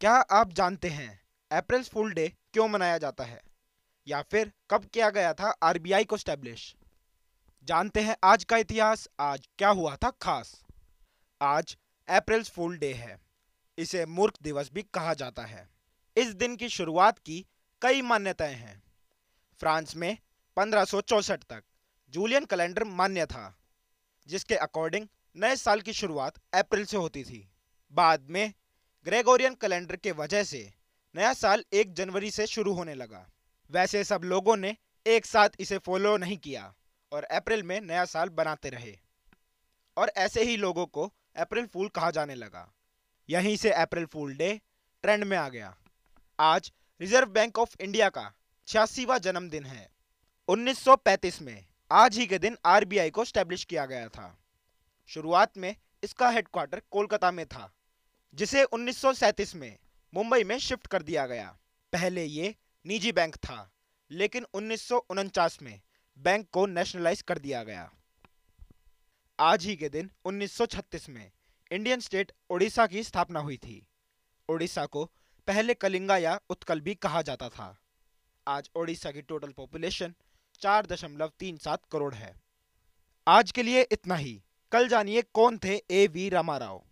क्या आप जानते हैं अप्रैल फुल डे क्यों मनाया जाता है? या फिर कब किया गया था आरबीआई को स्टैब्लिश? जानते हैं आज का इतिहास, आज क्या हुआ था खास? आज अप्रैल फुल डे है, इसे मूर्ख दिवस भी कहा जाता है। इस दिन की शुरुआत की कई मान्यताएँ हैं। फ्रांस में पंद्रह तक जूलियन कैलेंडर मान्य था, जिसके अकॉर्डिंग नए साल की शुरुआत अप्रैल से होती थी। बाद में ग्रेगोरियन कैलेंडर के वजह से नया साल एक जनवरी से शुरू होने लगा। वैसे सब लोगों ने एक साथ इसे फॉलो नहीं किया और अप्रैल में नया साल बनाते रहे। और ऐसे ही लोगों को अप्रैल फूल कहा जाने लगा। यहीं से अप्रैल फूल डे ट्रेंड में आ गया। आज रिज़र्व बैंक ऑफ़ इंडिया का छियासीवा जन्मदिन है। 1935 में आज ही के दिन आरबीआई को स्टैब्लिश किया गया था। शुरुआत में इसका हेडक्वार्टर कोलकाता में था। जिसे उन्नीस सौ सैंतीस में मुंबई में शिफ्ट कर दिया गया। पहले ये निजी बैंक था, लेकिन उन्नीस सौ उनचास में बैंक को नेशनलाइज कर दिया गया। आज ही के दिन 1936 में इंडियन स्टेट ओडिशा की स्थापना हुई थी। ओडिशा को पहले कलिंगा या उत्कल भी कहा जाता था। आज ओडिशा की टोटल पॉपुलेशन चार दशमलव तीन सात करोड़ है। आज के लिए इतना ही। कल जानिए कौन थे ए वी रामाराव।